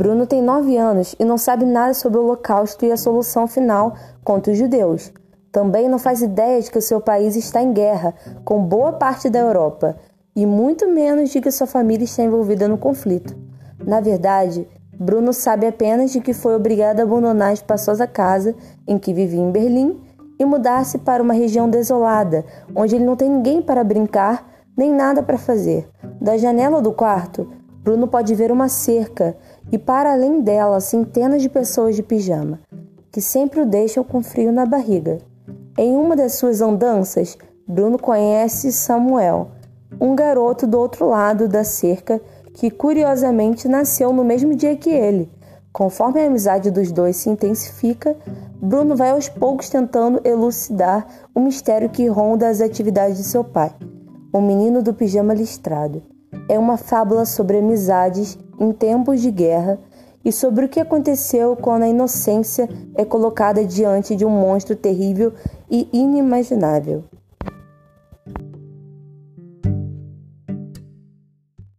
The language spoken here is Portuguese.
Bruno tem nove anos e não sabe nada sobre o Holocausto e a solução final contra os judeus. Também não faz ideia de que o seu país está em guerra com boa parte da Europa e muito menos de que sua família está envolvida no conflito. Na verdade, Bruno sabe apenas de que foi obrigado a abandonar a espaçosa casa em que vivia em Berlim e mudar-se para uma região desolada, onde ele não tem ninguém para brincar nem nada para fazer. Da janela do quarto, Bruno pode ver uma cerca e, para além dela, centenas de pessoas de pijama, que sempre o deixam com frio na barriga. Em uma das suas andanças, Bruno conhece Samuel, um garoto do outro lado da cerca que curiosamente nasceu no mesmo dia que ele. Conforme a amizade dos dois se intensifica, Bruno vai aos poucos tentando elucidar o mistério que ronda as atividades de seu pai, o menino do pijama listrado. É uma fábula sobre amizades em tempos de guerra e sobre o que aconteceu quando a inocência é colocada diante de um monstro terrível e inimaginável.